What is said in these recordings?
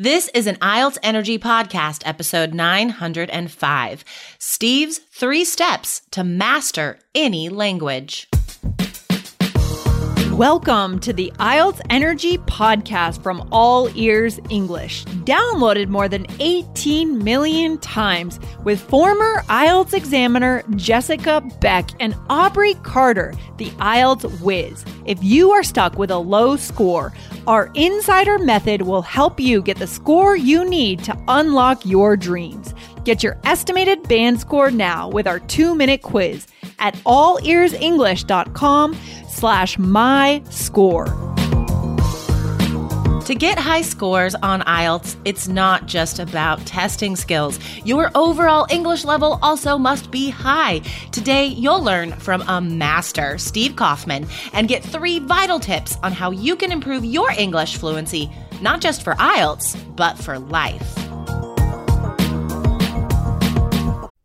This is an IELTS Energy Podcast, episode 905 Steve's Three Steps to Master Any Language. Welcome to the IELTS Energy Podcast from All Ears English, downloaded more than 18 million times with former IELTS examiner Jessica Beck and Aubrey Carter, the IELTS whiz. If you are stuck with a low score, our insider method will help you get the score you need to unlock your dreams. Get your estimated band score now with our two minute quiz at allearsenglish.com slash my score. To get high scores on IELTS, it's not just about testing skills. Your overall English level also must be high. Today, you'll learn from a master, Steve Kaufmann, and get three vital tips on how you can improve your English fluency, not just for IELTS, but for life.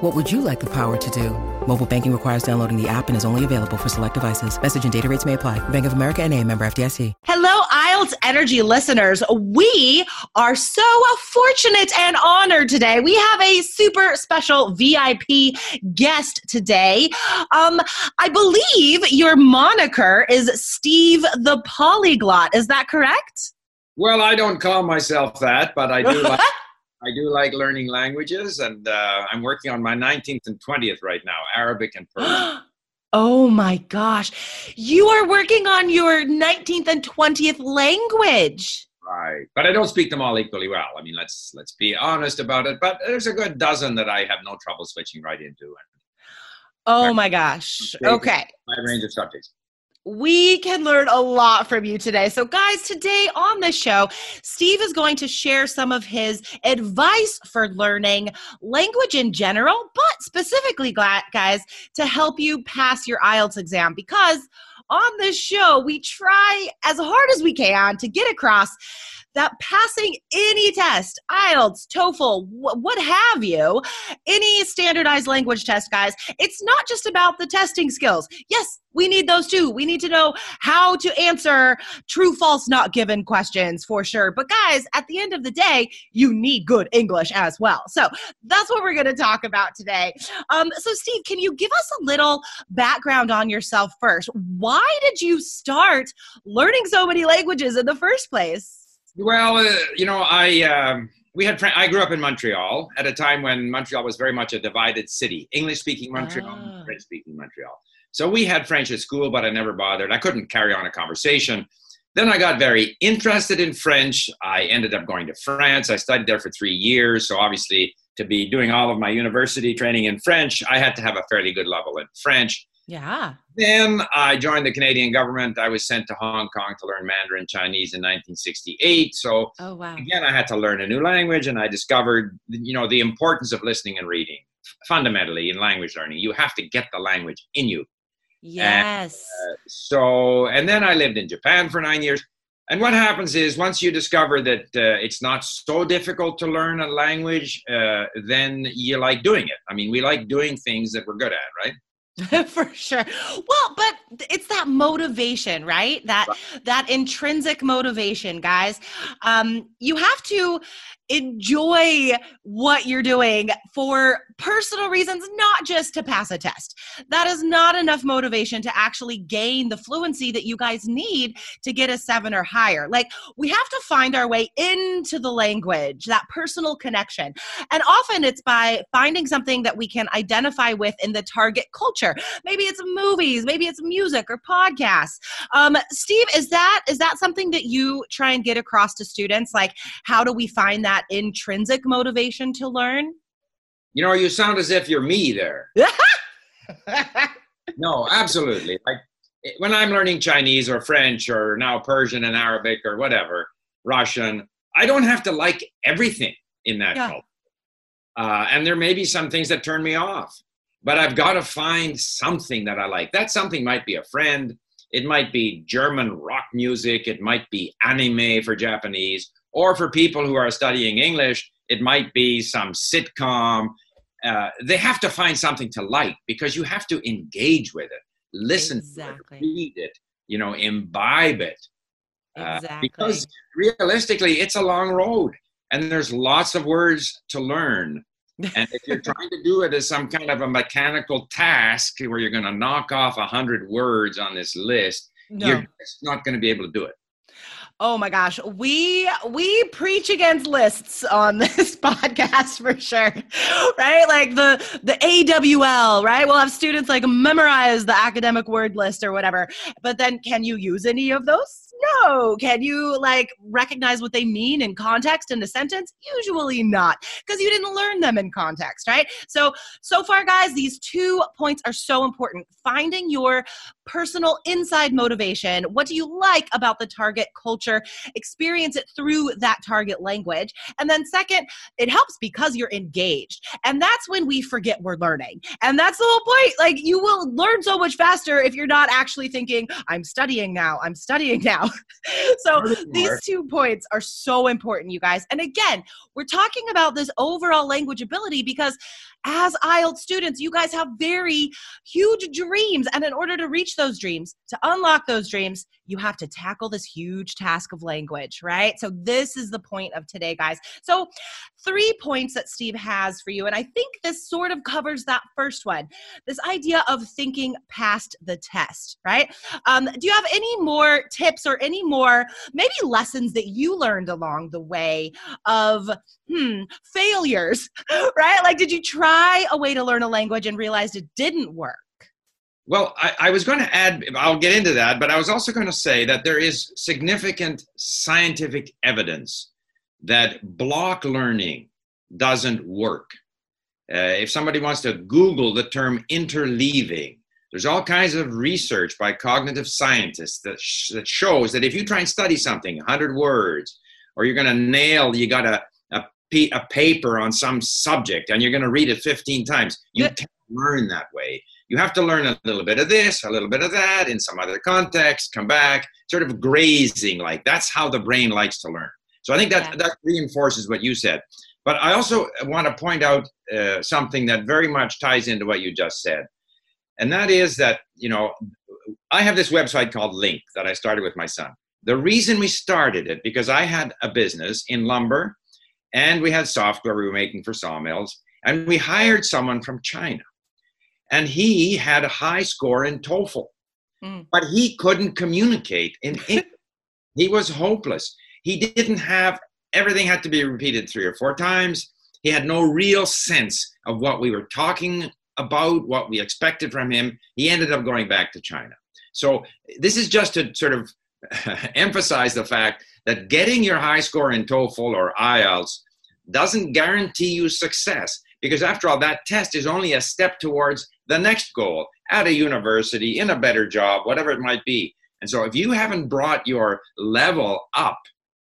What would you like the power to do? Mobile banking requires downloading the app and is only available for select devices. Message and data rates may apply. Bank of America and a member FDIC. Hello, IELTS Energy listeners. We are so fortunate and honored today. We have a super special VIP guest today. Um, I believe your moniker is Steve the Polyglot. Is that correct? Well, I don't call myself that, but I do like I do like learning languages, and uh, I'm working on my 19th and 20th right now, Arabic and Persian. oh my gosh. You are working on your 19th and 20th language. Right. But I don't speak them all equally well. I mean, let's let's be honest about it. But there's a good dozen that I have no trouble switching right into. Oh my gosh. Okay. My range of subjects we can learn a lot from you today. So, guys, today on the show, Steve is going to share some of his advice for learning language in general, but specifically, guys, to help you pass your IELTS exam because on this show, we try as hard as we can to get across that passing any test, IELTS, TOEFL, wh- what have you, any standardized language test, guys, it's not just about the testing skills. Yes, we need those too. We need to know how to answer true, false, not given questions for sure. But guys, at the end of the day, you need good English as well. So that's what we're going to talk about today. Um, so, Steve, can you give us a little background on yourself first? Why did you start learning so many languages in the first place? Well, uh, you know, I um, we had I grew up in Montreal at a time when Montreal was very much a divided city: English-speaking Montreal, ah. French-speaking Montreal. So we had French at school, but I never bothered. I couldn't carry on a conversation. Then I got very interested in French. I ended up going to France. I studied there for three years. So obviously, to be doing all of my university training in French, I had to have a fairly good level in French. Yeah. Then I joined the Canadian government. I was sent to Hong Kong to learn Mandarin Chinese in 1968. So oh, wow. again, I had to learn a new language, and I discovered, you know, the importance of listening and reading. Fundamentally, in language learning, you have to get the language in you. Yes. And, uh, so, and then I lived in Japan for nine years. And what happens is once you discover that uh, it's not so difficult to learn a language, uh, then you like doing it. I mean, we like doing things that we're good at, right? for sure. Well but it's that motivation right that that intrinsic motivation guys um you have to enjoy what you're doing for personal reasons, not just to pass a test. That is not enough motivation to actually gain the fluency that you guys need to get a seven or higher. Like, we have to find our way into the language, that personal connection. And often it's by finding something that we can identify with in the target culture. Maybe it's movies, maybe it's music or podcasts. Um, Steve, is that is that something that you try and get across to students? Like, how do we find that intrinsic motivation to learn? You know, you sound as if you're me there. no, absolutely. Like when I'm learning Chinese or French or now Persian and Arabic or whatever, Russian, I don't have to like everything in that yeah. culture. Uh, and there may be some things that turn me off. But I've got to find something that I like. That something might be a friend, it might be German rock music, it might be anime for Japanese, or for people who are studying English, it might be some sitcom. Uh, they have to find something to like because you have to engage with it, listen exactly. to it, read it, you know, imbibe it. Uh, exactly. because realistically, it's a long road and there's lots of words to learn. And if you're trying to do it as some kind of a mechanical task where you're going to knock off a hundred words on this list, no. you're just not going to be able to do it. Oh my gosh, we we preach against lists on this podcast for sure. Right? Like the the AWL, right? We'll have students like memorize the academic word list or whatever. But then can you use any of those? No. Can you like recognize what they mean in context in the sentence? Usually not, because you didn't learn them in context, right? So, so far, guys, these two points are so important. Finding your personal inside motivation. What do you like about the target culture? Experience it through that target language. And then, second, it helps because you're engaged. And that's when we forget we're learning. And that's the whole point. Like, you will learn so much faster if you're not actually thinking, I'm studying now, I'm studying now. so these two points are so important, you guys. And again, we're talking about this overall language ability because as IELTS students, you guys have very huge dreams. And in order to reach those dreams, to unlock those dreams, you have to tackle this huge task of language, right? So, this is the point of today, guys. So, three points that Steve has for you. And I think this sort of covers that first one this idea of thinking past the test, right? Um, do you have any more tips or any more maybe lessons that you learned along the way of hmm, failures, right? Like, did you try a way to learn a language and realized it didn't work? Well, I, I, was going to add, I'll get into that, but I was also going to say that there is significant scientific evidence that block learning doesn't work. Uh, if somebody wants to Google the term interleaving, there's all kinds of research by cognitive scientists that, sh- that shows that if you try and study something, 100 words, or you're going to nail, you got a, a, paper on some subject and you're going to read it 15 times, you can't learn that way you have to learn a little bit of this, a little bit of that in some other context, come back, sort of grazing like that's how the brain likes to learn. So I think that yeah. that reinforces what you said. But I also want to point out uh, something that very much ties into what you just said. And that is that, you know, I have this website called LingQ that I started with my son. The reason we started it because I had a business in lumber and we had software we were making for sawmills and we hired someone from China and he had a high score in TOEFL, mm. but he couldn't communicate in English. he was hopeless. He didn't have everything had to be repeated three or four times. He had no real sense of what we were talking about, what we expected from him. He ended up going back to China. So this is just to sort of emphasize the fact that getting your high score in TOEFL or IELTS doesn't guarantee you success because after all that test is only a step towards the next goal at a university, in a better job, whatever it might be. And so if you haven't brought your level up,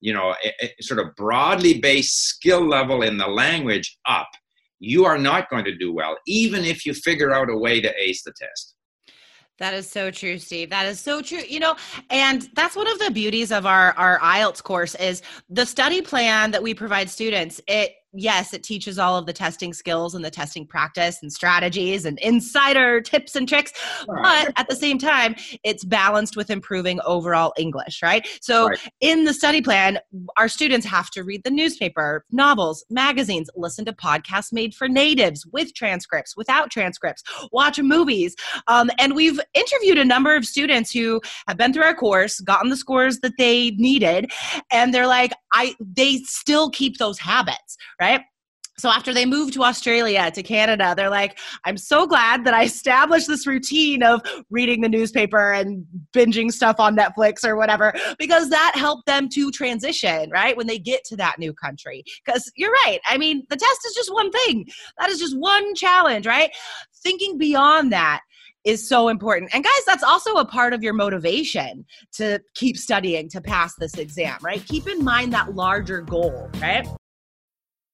you know, sort of broadly based skill level in the language up, you are not going to do well, even if you figure out a way to ace the test. That is so true, Steve. That is so true. You know, and that's one of the beauties of our our IELTS course is the study plan that we provide students. It yes, it teaches all of the testing skills and the testing practice and strategies and insider tips and tricks. Right. But at the same time, it's balanced with improving overall English, right? So right. in the study plan, our students have to read the newspaper, novels, magazines, listen to podcasts made for natives with transcripts, without transcripts, watch movies. Um, and we've interviewed a number of students who have been through our course, gotten the scores that they needed, and they're like, I they still keep those habits, right? So after they moved to Australia, to Canada, they're like, I'm so glad that I established this routine of reading the newspaper and binging stuff on Netflix or whatever, because that helped them to transition, right? When they get to that new country. Because you're right. I mean, the test is just one thing, that is just one challenge, right? Thinking beyond that is so important. And guys, that's also a part of your motivation to keep studying to pass this exam, right? Keep in mind that larger goal, right?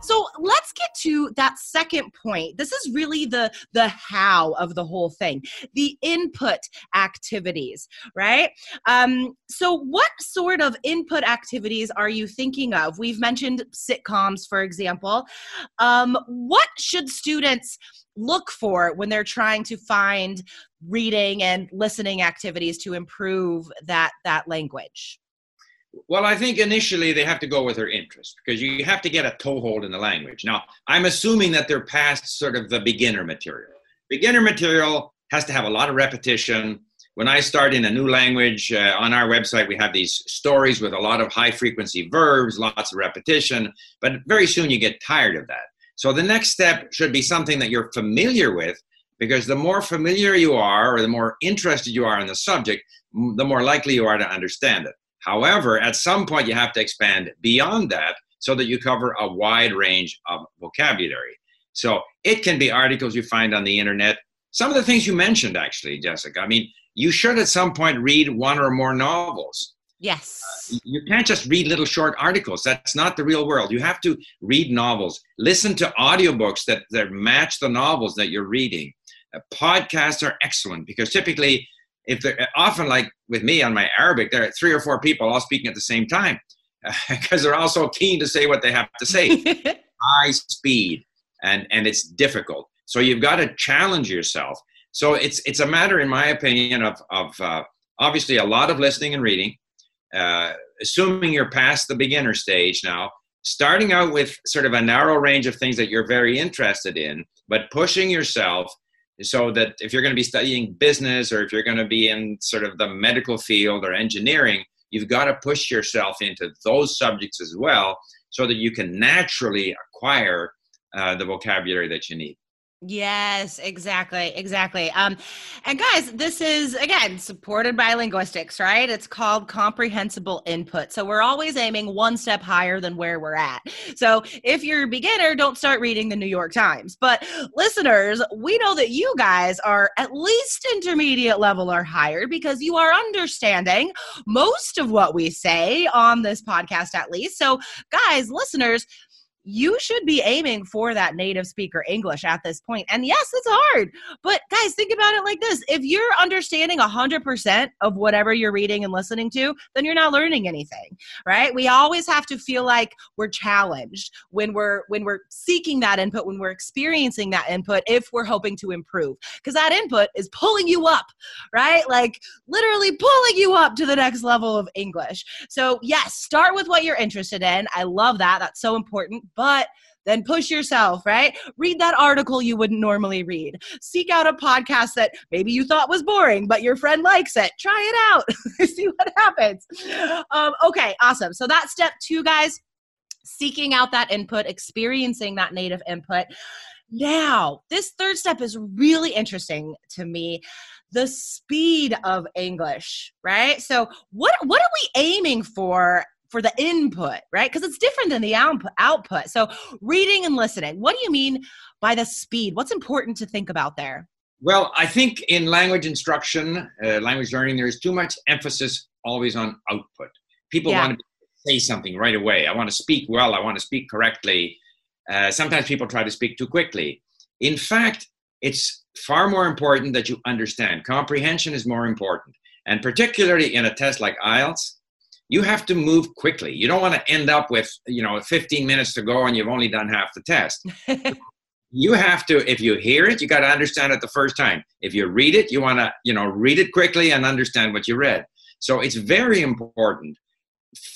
So let's get to that second point. This is really the the how of the whole thing. The input activities, right? Um, so what sort of input activities are you thinking of? We've mentioned sitcoms, for example. Um, what should students look for when they're trying to find reading and listening activities to improve that that language? Well, I think initially they have to go with their interest because you have to get a toehold in the language. Now, I'm assuming that they're past sort of the beginner material. Beginner material has to have a lot of repetition. When I start in a new language uh, on our website, we have these stories with a lot of high frequency verbs, lots of repetition, but very soon you get tired of that. So the next step should be something that you're familiar with because the more familiar you are or the more interested you are in the subject, the more likely you are to understand it. However, at some point, you have to expand beyond that so that you cover a wide range of vocabulary. So it can be articles you find on the internet. Some of the things you mentioned, actually, Jessica. I mean, you should at some point read one or more novels. Yes. Uh, you can't just read little short articles. That's not the real world. You have to read novels, listen to audiobooks that, that match the novels that you're reading. Uh, podcasts are excellent because typically if they're often like with me on my Arabic, there are three or four people all speaking at the same time because they're all so keen to say what they have to say. High speed, and and it's difficult. So you've got to challenge yourself. So it's it's a matter, in my opinion, of of uh, obviously a lot of listening and reading. Uh, assuming you're past the beginner stage now, starting out with sort of a narrow range of things that you're very interested in, but pushing yourself so that if you're going to be studying business or if you're going to be in sort of the medical field or engineering you've got to push yourself into those subjects as well so that you can naturally acquire uh, the vocabulary that you need Yes, exactly, exactly. Um, and guys, this is again supported by linguistics, right? It's called comprehensible input. So we're always aiming one step higher than where we're at. So if you're a beginner, don't start reading the New York Times. But listeners, we know that you guys are at least intermediate level or higher because you are understanding most of what we say on this podcast, at least. So, guys, listeners, you should be aiming for that native speaker English at this point. And yes, it's hard. But guys, think about it like this. If you're understanding 100% of whatever you're reading and listening to, then you're not learning anything, right? We always have to feel like we're challenged when we're when we're seeking that input, when we're experiencing that input if we're hoping to improve. Cuz that input is pulling you up, right? Like literally pulling you up to the next level of English. So, yes, start with what you're interested in. I love that. That's so important but then push yourself, right? Read that article you wouldn't normally read. Seek out a podcast that maybe you thought was boring, but your friend likes it. Try it out. See what happens. Um, okay, awesome. So that's step two, guys. Seeking out that input, experiencing that native input. Now, this third step is really interesting to me the speed of english right so what what are we aiming for for the input, right? Because it's different than the output. So, reading and listening. What do you mean by the speed? What's important to think about there? Well, I think in language instruction, uh, language learning, there is too much emphasis always on output. People yeah. want to say something right away. I want to speak well. I want to speak correctly. Uh, sometimes people try to speak too quickly. In fact, it's far more important that you understand. Comprehension is more important. And particularly in a test like IELTS, you have to move quickly. You don't want to end up with, you know, 15 minutes to go and you've only done half the test. you have to, if you hear it, you got to understand it the first time. If you read it, you want to, you know, read it quickly and understand what you read. So it's very important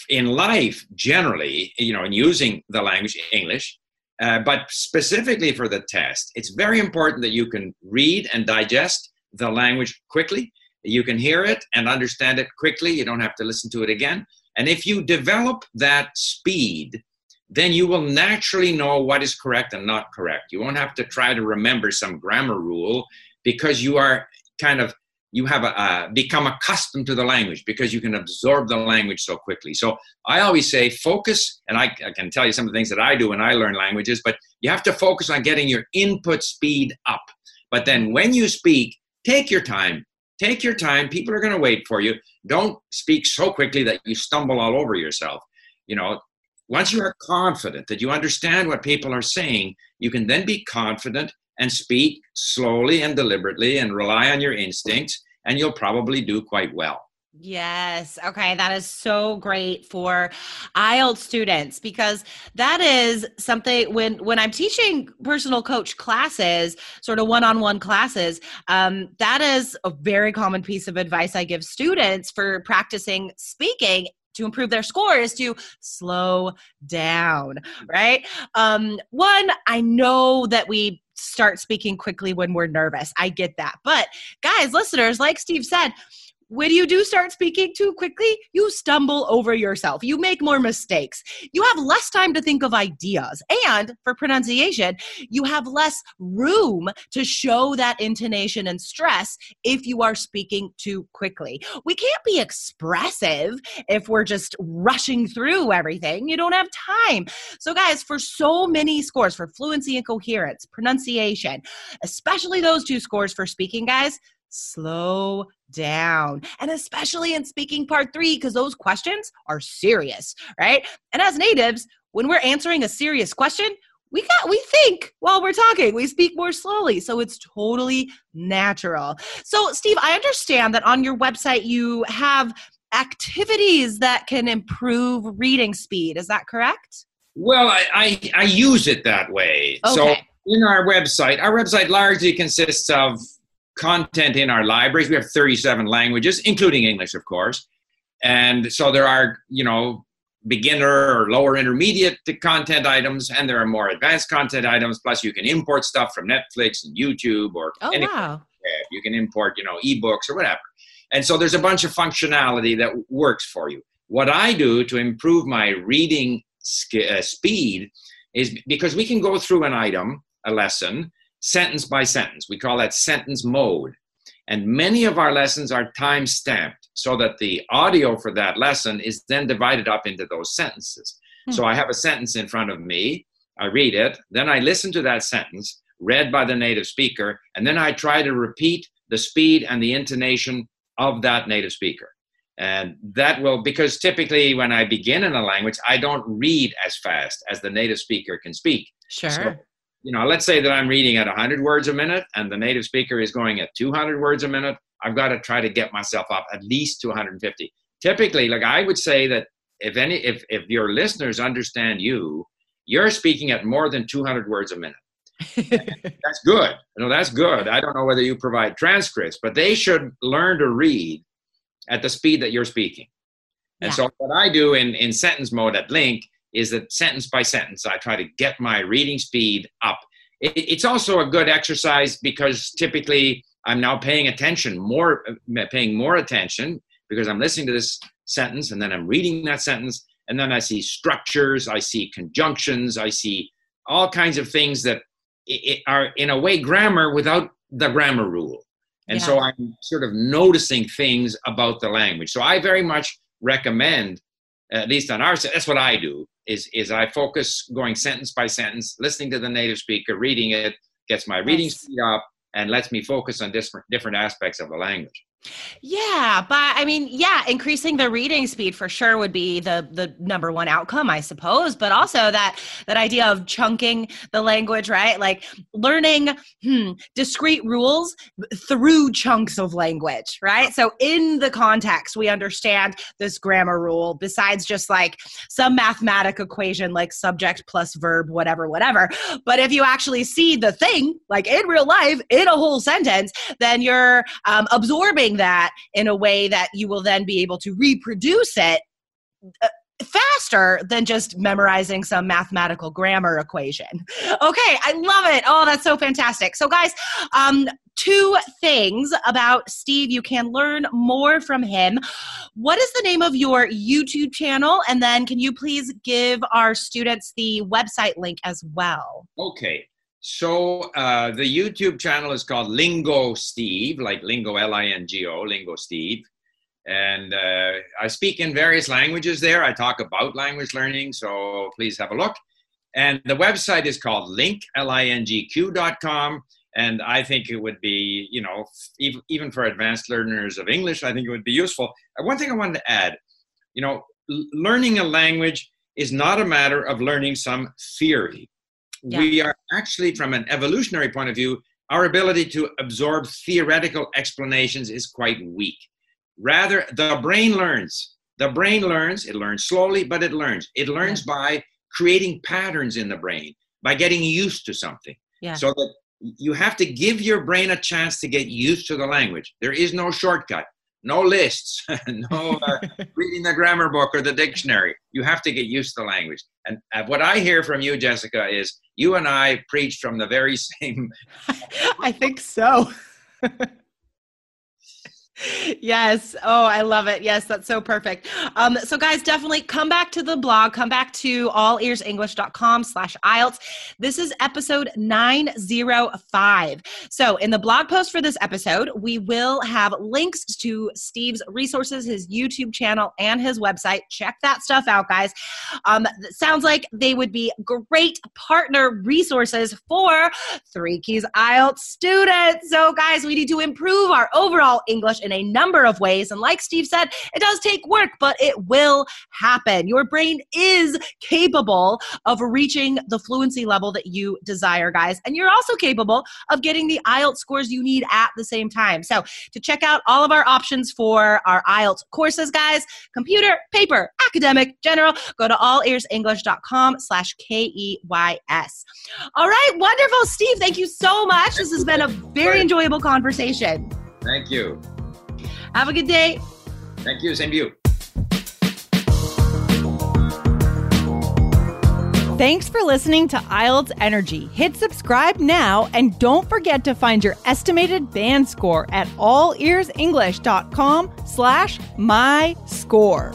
in life generally, you know, in using the language English, uh, but specifically for the test, it's very important that you can read and digest the language quickly you can hear it and understand it quickly. You don't have to listen to it again. And if you develop that speed, then you will naturally know what is correct and not correct. You won't have to try to remember some grammar rule because you are kind of you have a, uh, become accustomed to the language because you can absorb the language so quickly. So I always say focus, and I, I, can tell you some of the things that I do when I learn languages, but you have to focus on getting your input speed up. But then when you speak, take your time. Take your time. People are going to wait for you. Don't speak so quickly that you stumble all over yourself. You know, once you are confident that you understand what people are saying, you can then be confident and speak slowly and deliberately and rely on your instincts, and you'll probably do quite well. Yes. Okay. That is so great for IELTS students because that is something when when I'm teaching personal coach classes, sort of one-on-one classes, um, that is a very common piece of advice I give students for practicing speaking to improve their score is to slow down, right? Um, one, I know that we start speaking quickly when we're nervous. I get that. But guys, listeners, like Steve said, when you do start speaking too quickly, you stumble over yourself. You make more mistakes. You have less time to think of ideas. And for pronunciation, you have less room to show that intonation and stress if you are speaking too quickly. We can't be expressive if we're just rushing through everything. You don't have time. So, guys, for so many scores for fluency and coherence, pronunciation, especially those two scores for speaking, guys, slow down. And especially in speaking part three, because those questions are serious, right? And as natives, when we're answering a serious question, we got we think while we're talking we speak more slowly so it's totally natural so steve i understand that on your website you have activities that can improve reading speed is that correct well i i, I use it that way okay. so in our website our website largely consists of content in our libraries. We have 37 languages, including English, of course. And so there are, you know, beginner or lower intermediate content items, and there are more advanced content items. Plus, you can import stuff from Netflix and YouTube or oh, wow. You can import, you know, ebooks or whatever. And so there's a bunch of functionality that works for you. What I do to improve my reading uh, speed is because we can go through an item, a lesson, sentence by sentence. We call that sentence mode. And many of our lessons are time stamped so that the audio for that lesson is then divided up into those sentences. Hmm. So I have a sentence in front of me, I read it, then I listen to that sentence read by the native speaker, and then I try to repeat the speed and the intonation of that native speaker. And that will, because typically when I begin in a language, I don't read as fast as the native speaker can speak. Sure. So you know, let's say that I'm reading at 100 words a minute and the native speaker is going at 200 words a minute. I've got to try to get myself up at least to 150. Typically, like I would say that if any, if if your listeners understand you, you're speaking at more than 200 words a minute. that's good. You know, that's good. I don't know whether you provide transcripts, but they should learn to read at the speed that you're speaking. And yeah. so what I do in, in sentence mode at LingQ is that sentence by sentence, I try to get my reading speed up. It, it's also a good exercise because typically I'm now paying attention more, uh, paying more attention because I'm listening to this sentence and then I'm reading that sentence and then I see structures, I see conjunctions, I see all kinds of things that are in a way grammar without the grammar rule. And yeah. so I'm sort of noticing things about the language. So I very much recommend, at least on our side, that's what I do, is is I focus going sentence by sentence, listening to the native speaker, reading it, gets my reading speed up, and lets me focus on different different aspects of the language. Yeah, but I mean, yeah, increasing the reading speed for sure would be the the number one outcome, I suppose. But also that that idea of chunking the language, right? Like learning hmm, discrete rules through chunks of language, right? So in the context, we understand this grammar rule. Besides just like some mathematic equation, like subject plus verb, whatever, whatever. But if you actually see the thing, like in real life, in a whole sentence, then you're um, absorbing that in a way that you will then be able to reproduce it uh, faster than just memorizing some mathematical grammar equation. Okay, I love it. Oh, that's so fantastic. So, guys, um, two things about Steve. You can learn more from him. What is the name of your YouTube channel? And then can you please give our students the website link as well? Okay. So uh, the YouTube channel is called Lingo Steve, like Lingo L I N G O, Lingo Steve. And uh, I speak in various languages there. I talk about language learning, so please have a look. And the website is called LingQ, L-I-N-G-Q.com. And I think it would be, you know, even for advanced learners of English, I think it would be useful. Uh, one thing I wanted to add, you know, learning a language is not a matter of learning some theory. Yeah. We are actually, from an evolutionary point of view, our ability to absorb theoretical explanations is quite weak. Rather, the brain learns. The brain learns, it learns slowly, but it learns. It learns yeah. by creating patterns in the brain, by getting used to something. Yeah. So that you have to give your brain a chance to get used to the language. There is no shortcut, no lists, no uh, reading the grammar book or the dictionary. You have to get used to the language. And uh, what I hear from you, Jessica, is you and I preach from the very same. I think so. Yes. Oh, I love it. Yes, that's so perfect. Um, so guys, definitely come back to the blog, come back to allearsenglish.com slash IELTS. This is episode 905. So in the blog post for this episode, we will have links to Steve's resources, his YouTube channel, and his website. Check that stuff out, guys. Um, sounds like they would be great partner resources for Three Keys IELTS students. So guys, we need to improve our overall English in a number of ways. And like Steve said, it does take work, but it will happen. Your brain is capable of reaching the fluency level that you desire, guys. And you're also capable of getting the IELTS scores you need at the same time. So to check out all of our options for our IELTS courses, guys, computer, paper, academic, general, go to allearsenglish.com slash K-E-Y-S. All right, wonderful. Steve, thank you so much. This has been a very enjoyable conversation. Thank you. Have a good day. Thank you. Same to you. Thanks for listening to IELTS Energy. Hit subscribe now and don't forget to find your estimated band score at allearsenglish.com slash my score.